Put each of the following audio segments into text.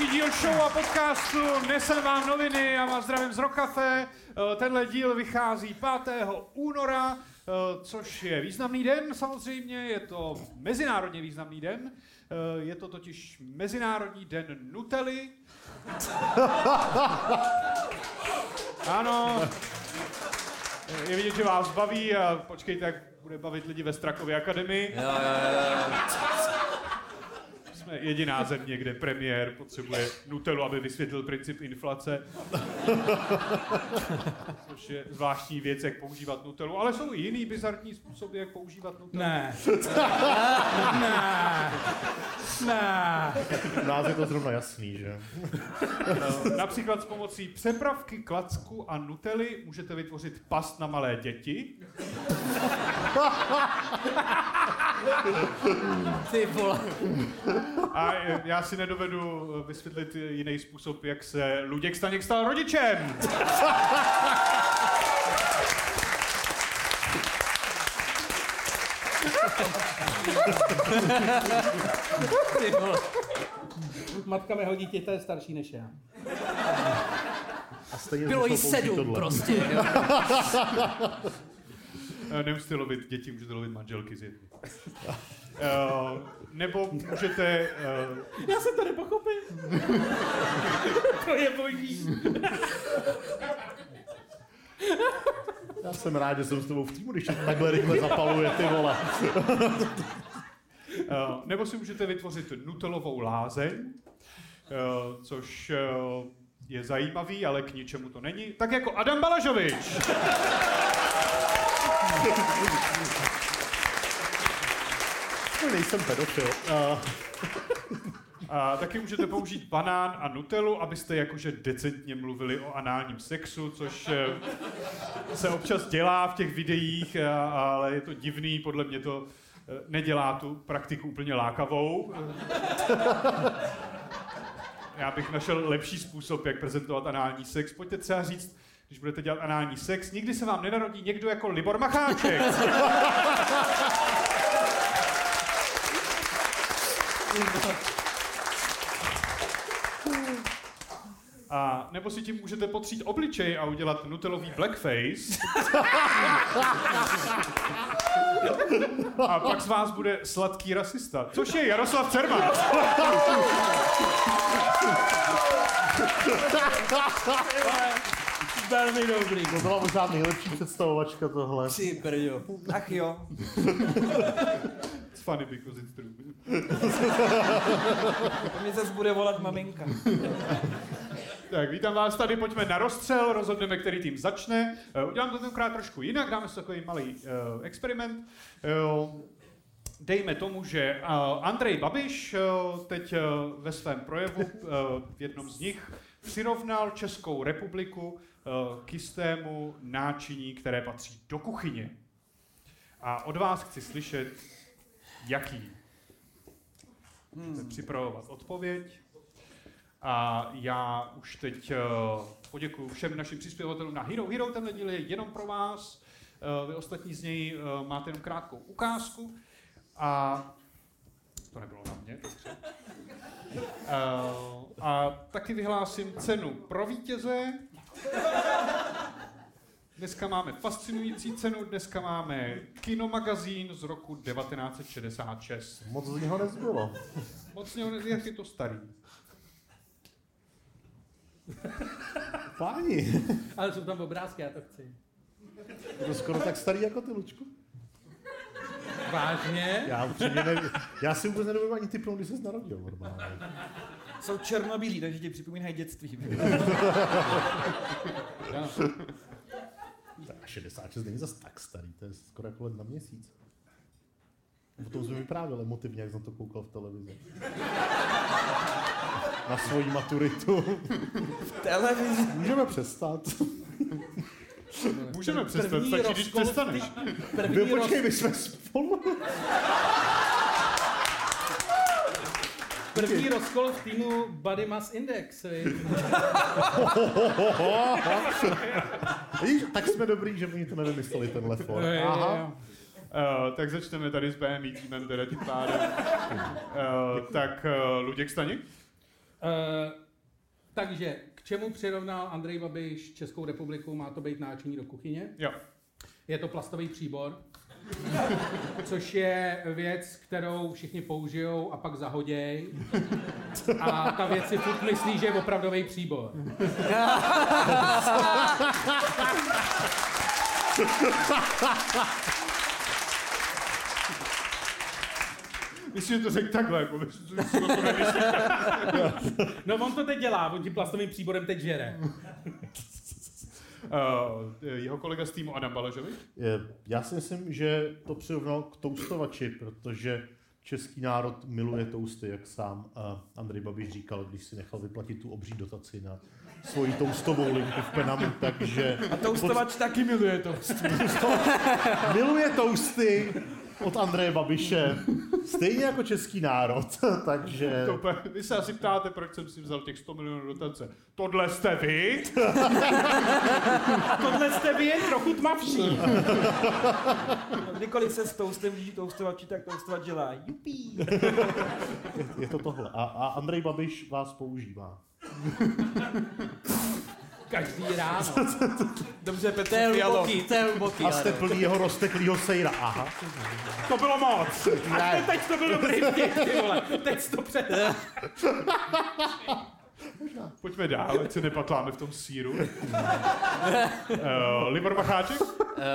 další díl show a podcastu Nesem vám noviny a vás zdravím z Rokafe. Eh, Tenhle díl vychází 5. února, eh, což je významný den samozřejmě, je to mezinárodně významný den. Eh, Je to totiž Mezinárodní den Nutelly. Ano, je vidět, že vás baví a počkejte, jak bude bavit lidi ve Strakově akademii. Jo, jo, jo. Jsme jediná země, kde premiér potřebuje Nutellu, aby vysvětlil princip inflace. Což je zvláštní věc, jak používat Nutellu. Ale jsou i jiný bizarní způsoby, jak používat Nutellu. Ne. ne. Ne. Nás je to zrovna jasný, že? Například s pomocí přepravky, klacku a Nutelly můžete vytvořit past na malé děti. Ty vole. A eh, já si nedovedu eh, vysvětlit jiný způsob, jak se Luděk Staněk stal rodičem. Ty vole. Matka mého dítěte je starší než já. A stejně Bylo jí sedm tohle. prostě. Eh, Nemusíte lovit děti, můžete lovit manželky z jedny. Eh, nebo můžete... eh, Já jsem to nepochopil. to je boží. Já jsem rád, že jsem s tebou v týmu, když takhle rychle zapaluje, ty vole. Eh, nebo si můžete vytvořit nutelovou lázeň, eh, což je zajímavý, ale k ničemu to není. Tak jako Adam Balažovič. No, nejsem pedofil. Uh, A taky můžete použít banán a nutelu, abyste jakože decentně mluvili o análním sexu, což eh, se občas dělá v těch videích, ale je to divný, podle mě to eh, nedělá tu praktiku úplně lákavou. Já bych našel lepší způsob, jak prezentovat anální sex. Pojďte třeba říct, když budete dělat anální sex, nikdy se vám nenarodí někdo jako Libor Macháček. A nebo si tím můžete potřít obličej a udělat nutelový blackface. A pak z vás bude sladký rasista, což je Jaroslav Cerman. Velmi dobrý. to byla možná nejlepší představovačka tohle. Ty brďo. Ach jo. It's funny because it's true. To mě zase bude volat maminka. Tak, vítám vás tady, pojďme na rozstřel, rozhodneme, který tým začne. Eh, Udělám to tenkrát trošku jinak, dáme si takový malý uh, experiment. Uh, dejme tomu, že uh, Andrej Babiš uh, teď uh, ve svém projevu, uh, v jednom z nich, přirovnal Českou republiku uh, k jistému náčiní, které patří do kuchyně. A od vás chci slyšet, jaký. Hmm. Připravovat odpověď. A já už teď uh, poděkuji všem našim přispěvatelům na Hero Hero. Tenhle díl je jenom pro vás. Uh, vy ostatní z něj máte jenom krátkou ukázku. A to nebylo na mě, dobře. Uh, a taky vyhlásím cenu pro vítěze. Dneska máme fascinující cenu, dneska máme kinomagazín z roku 1966. Moc z něho nezbylo. Moc mě, jak je to starý. Páni, Ale jsou tam obrázky, já to chci. je to skoro tak starý jako ty, Lučku. Vážně? Já upřímně nevím. Já si vůbec nedomím ani typnout, kdy jsi narodil normálně. Jsou černobílí, takže ti připomínají dětství. Tak 66 není zas tak starý, to je skoro jako let na měsíc. O tom jsme vyprávěli emotivně, jak jsem to koukal v televizi. Na svoji maturitu. Televizi. Můžeme přestat. Můžeme přestat, stačí, když v přestaneš. První, roz, počkej, my jsme spolu. První rozkol v týmu Body Mass Index. viď? Vidíš, tak jsme dobrý, že oni to nevymysleli, tenhle for. Aha. Uh, tak začneme tady s BMI týmem, teda tím pádem. Uh, tak uh, Luděk Staněk? Uh, takže k čemu přirovnal Andrej Babiš Českou republiku? Má to být náčiní do kuchyně? Jo. Je to plastový příbor, což je věc, kterou všichni použijou a pak zahoděj. A ta věc si furt myslí, že je opravdový příbor. Myslím, že to řekl takhle, jako myslím, že to nemyslím. No on to teď dělá, on tím plastovým příborem teď žere. Uh, jeho kolega z týmu Adam Balažovi? Je- Já si myslím, že to přirovnal k toustovači, protože český národ miluje tousty, jak sám uh, Andrej Babiš říkal, když si nechal vyplatit tu obří dotaci na svoji toustovou linku v Penamu, takže A toustovač taky miluje to. miluje tousty od Andreje Babiše, stejně jako český národ, takže... To Vy se asi ptáte, proč jsem si vzal těch 100 milionů dotace. Tohle jste vy? Tohle jste vy jen trochu tmavší. Kdykoliv se s toastem blíží toustovači, tak toustovač dělá jupí. Je to tohle. A, a Andrej Babiš vás používá. Každý ráno. Dobře, To je Petr hluboký, to je hluboký. A jste plný jeho rozteklýho sejra. Aha. To bylo moc. A teď to byl dobrý vtip, ty vole. Teď to před... Pojďme dál, ať se nepatláme v tom síru. uh, Libor Macháček? Uh,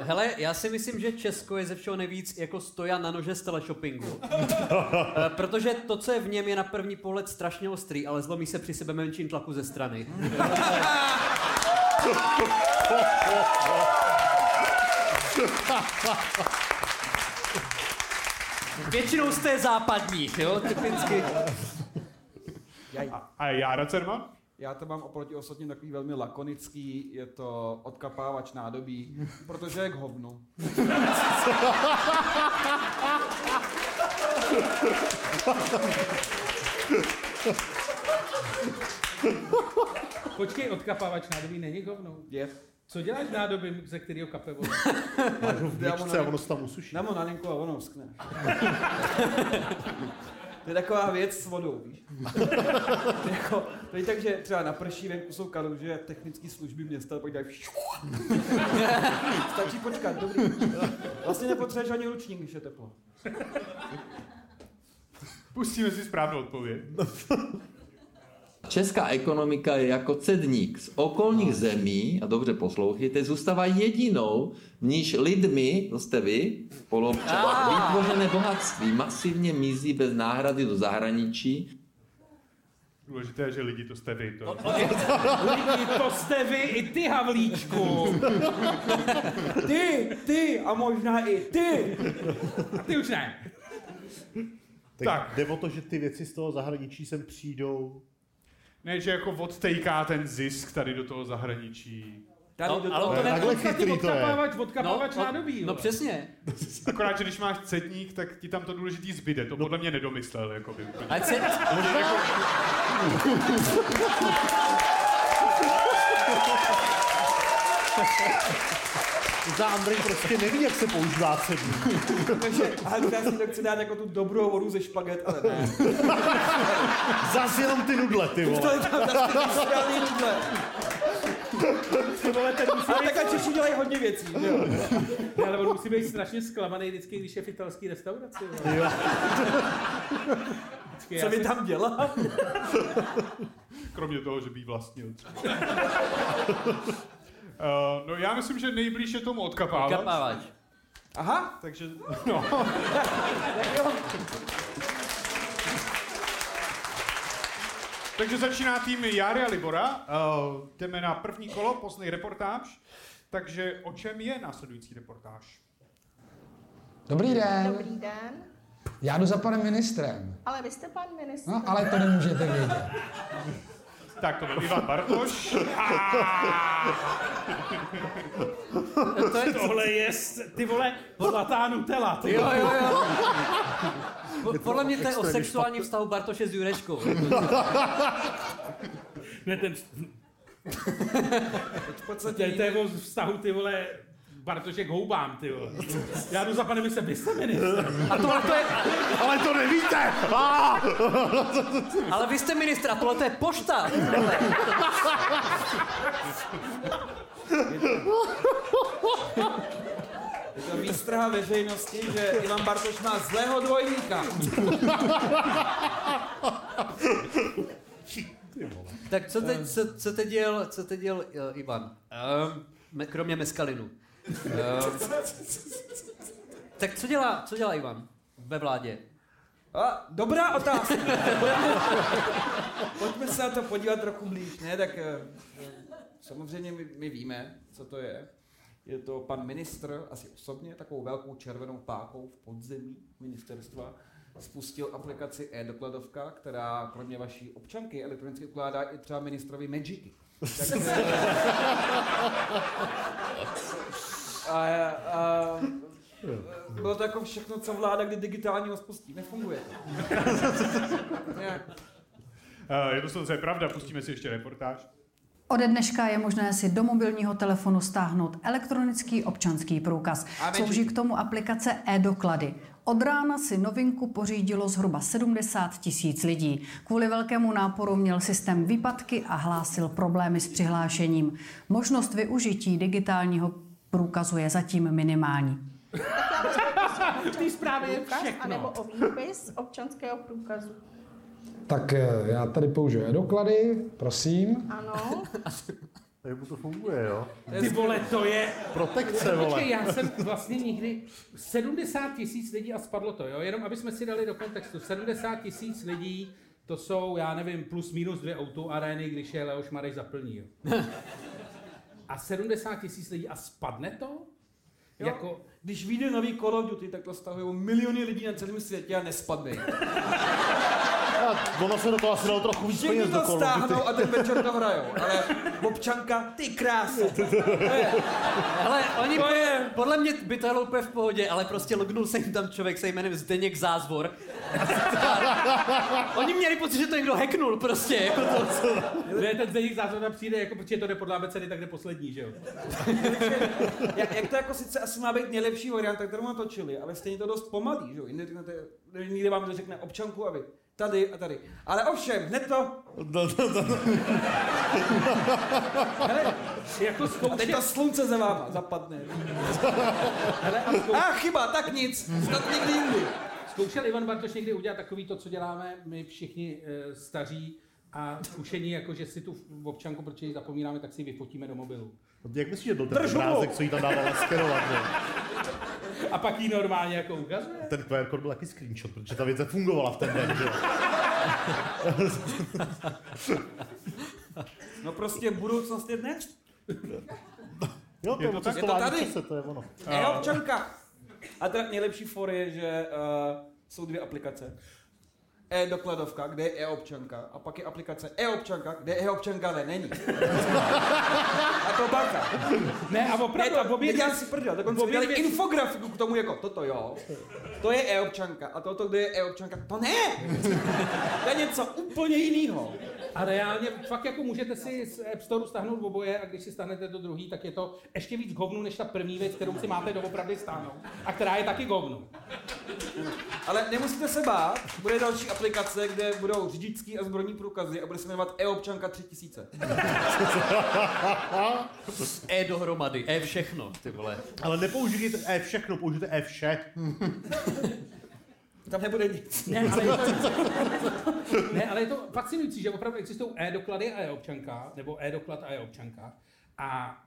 hele, já si myslím, že Česko je ze všeho nejvíc jako stoja na nože z teleshoppingu. Uh, protože to, co je v něm, je na první pohled strašně ostrý, ale zlomí se při sebe menším tlaku ze strany. Většinou jste západní, jo, typicky. A, a Jára Cerman? Já to mám oproti ostatním takový velmi lakonický, je to odkapávač nádobí, protože je k hovnu. Počkej, odkapávač nádobí není hovno. Je. Co děláš s nádobím, ze kterého kape voda? Máš ho v Já měčce a ono se tam usuší. Dám ho na linku a ono uskne. To je taková věc s vodou, víš? jako, to je tak, že třeba na prší venku jsou kaluže technické služby města, pak dají Stačí počkat, dobrý. Vlastně nepotřebuješ ani ručník, když je teplo. Pustíme si správnou odpověď. Česká ekonomika je jako cedník. Z okolních zemí, a dobře poslouchejte, zůstává jedinou, v níž lidmi, to jste vy, spoluobčané, vytvořené bohatství masivně mizí bez náhrady do zahraničí. Důležité je, že lidi to jste vy. To... Lidi, to jste vy i ty, Havlíčku. Ty, ty a možná i ty. A ty už ne. Tak, Tak. jde o to, že ty věci z toho zahraničí sem přijdou. Ne, že jako odtejká ten zisk tady do toho zahraničí. Tady No, do ale toho. to ne- Takhle chytrý to je. odkapávač, odkapávač no, nádobí. no vole. přesně. Akorát, že když máš cedník, tak ti tam to důležitý zbyde. To podle mě nedomyslel. Jako by, úplně. Ať se, Za Andrej prostě neví, jak se používá cedník. Takže Hanka si to chce dát jako tu dobrou vodu ze špaget, ale ne. Zas jenom ty nudle, ty To vole. je tam zase ty nudle. Ty vole, ten musí Ale být, tak Češi dělají hodně věcí, že jo? Ne, ale on musí být strašně zklamaný vždycky, když je v italský restauraci. Jo. Vždycky Co já vy si- tam dělá? Kromě toho, že by vlastnil. Uh, no já myslím, že nejblíž je tomu odkapávač. kapávač. Aha, Takže, no. Takže začíná tým Járy a Libora. Uh, jdeme na první kolo, poslední reportáž. Takže o čem je následující reportáž? Dobrý den, Dobrý den. já jdu za panem ministrem. Ale vy jste pan ministr. No, ale to nemůžete vědět. Tak to byl Ivan Bartoš. To je, Tohle je, ty vole, zlatá Nutella. Ty jo, jo, jo. Po- Podle mě to je o sexuálním vztahu Bartoše s Jurečkou. Ne, ten, v podstatě to, je- to je o vztahu, ty vole, Bartošek houbám, ty vole. Já jdu za panem ministrem, vy jste ministr. A tohle to je, Ale to nevíte! Ah! ale vy jste ministr a tohle to je pošta. Je to výstraha veřejnosti, že Ivan Bartoš má zlého dvojníka. Tak co teď, co, co teď dělal, co teď dělal uh, Ivan? Um, kromě meskalinu. Um, tak co dělá, co dělá Ivan ve vládě? A, dobrá otázka. Pojďme se na to podívat trochu blíž, ne? Tak eh, samozřejmě my, my víme, co to je. Je to pan ministr, asi osobně, takovou velkou červenou pákou v podzemí ministerstva, spustil aplikaci e-dokladovka, která kromě vaší občanky elektronicky ukládá i třeba ministrovi Magicy. Takže, a, a, bylo to jako všechno, co vláda, kdy digitálního spustí. Nefunguje to. Je to samozřejmě pravda, pustíme si ještě reportáž. Ode dneška je možné si do mobilního telefonu stáhnout elektronický občanský průkaz. Slouží k tomu aplikace e-doklady. Od rána si novinku pořídilo zhruba 70 tisíc lidí. Kvůli velkému náporu měl systém výpadky a hlásil problémy s přihlášením. Možnost využití digitálního průkazu je zatím minimální. V té zprávě je všechno. anebo o výpis občanského průkazu. Tak eh, já tady použiju e-doklady, prosím. Ano. Jak mu to funguje, jo? Ty vole, to je... Protekce, vole. Počkej, já jsem vlastně nikdy... 70 tisíc lidí a spadlo to, jo? Jenom aby jsme si dali do kontextu. 70 tisíc lidí, to jsou, já nevím, plus minus dvě autoarény, když je Leoš Mareš zaplní, jo? A 70 tisíc lidí a spadne to? Jo. Jako, Když vyjde nový Call of Duty, tak to stahují miliony lidí na celém světě a nespadne. Ono se do toho asi dalo trochu víc peněz do to Call of Duty. stáhnou a ten večer to hrajou. Ale občanka, ty krása. Ale oni To po, je- podle mě by to bylo úplně v pohodě, ale prostě lognul se jim tam člověk se jménem Zdeněk Zázvor. oni měli pocit, že to někdo hacknul prostě, jako to, co... ne, ten Zdeněk zázor přijde, jako protože to jde podle abecedy, tak jde poslední, že jo? Jak, jak, to jako sice asi má být nejlepší varianta, kterou natočili, ale stejně to dost pomalý, že jo? Jinde řeknete, někde vám to řekne občanku a vy tady a tady. Ale ovšem, hned to, Hele, jako a teď zkoušet, to slunce za váma zapadne. hele, a zkou, A chyba, tak nic, snad někdy jindy. Zkoušel Ivan Bartoš někdy udělat takový to, co děláme my všichni e, staří a zkušení, jako že si tu občanku, protože ji zapomínáme, tak si ji vyfotíme do mobilu. Jak myslíš, že byl ten obrázek, co jí tam dával skenovat, že? A pak ji normálně jako ukazuje. Ten QR kód byl taky screenshot, protože ta věc fungovala v ten den, že? jo? No prostě budoucnost je dnes. Jo, to Je je to? Je to tady. v čase, to je ono. E-občanka. A teda nejlepší for je, že uh, jsou dvě aplikace. E-dokladovka, kde je e-občanka, a pak je aplikace e-občanka, kde e-občanka ale není. a to baka. Ne, a Ne, opravdu, a to, obě dvě- si prdel, dokonce obě dvě- infografiku k tomu jako, toto jo, to je e-občanka, a toto, kde je e-občanka, to ne! to je něco úplně jiného. A reálně fakt jako můžete si z App Store stáhnout oboje a když si stáhnete do druhý, tak je to ještě víc govnu než ta první věc, kterou si máte doopravdy stáhnout. A která je taky govnu. Ale nemusíte se bát, bude další aplikace, kde budou řidičský a zbrojní průkazy a bude se jmenovat e-občanka 3000. E dohromady, E všechno, ty vole. Ale nepoužijte E všechno, použijte E vše. Tam nebude nic. Ne, ale je to, ne, ale je to fascinující, že opravdu existují e-doklady a e-občanka, nebo e-doklad a e-občanka. A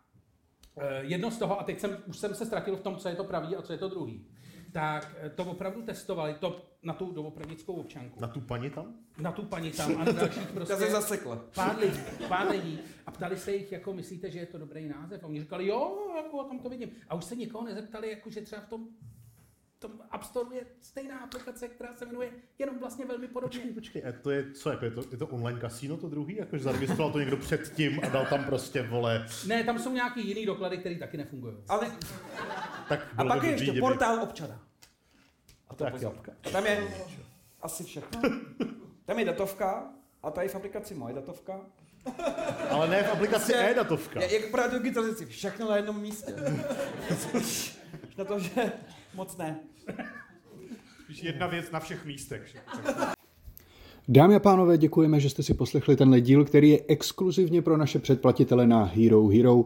eh, jedno z toho, a teď jsem, už jsem se ztratil v tom, co je to pravý a co je to druhý, tak eh, to opravdu testovali, to na tu doopravdickou občanku. Na tu paní tam? Na tu paní tam a na dalších prostě se zasekla. pár lidí, pár lidí. A ptali se jich, jako myslíte, že je to dobrý název? A oni říkali, jo, jako tam to vidím. A už se nikoho nezeptali, jako že třeba v tom v tom App Store je stejná aplikace, která se jmenuje jenom vlastně velmi podobně. Počkej, počkej, a to je, co, jako je to, je to online kasino to druhý? Jakože zaregistroval to někdo předtím a dal tam prostě, vole, Ne, tam jsou nějaký jiný doklady, které taky nefungují. Ale, tak a pak je ještě portál občana. To je jaký pozor. apka? Tam je asi všechno. Tam je datovka, a tady v aplikaci moje datovka, Ale ne v aplikaci Prostě- e-datovka. Je- Jak pro digitalizaci, všechno na jednom místě. Na to, že moc ne. Spíš jedna věc na všech místech. Dámy a pánové, děkujeme, že jste si poslechli tenhle díl, který je exkluzivně pro naše předplatitele na Hero Hero. Eh,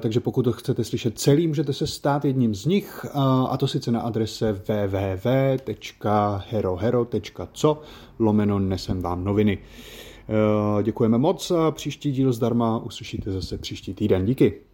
Takže pokud to chcete slyšet celý, můžete se stát jedním z nich, a a to sice na adrese www.herohero.co lomeno nesem vám noviny. Eh, Děkujeme moc a příští díl zdarma uslyšíte zase příští týden. Díky.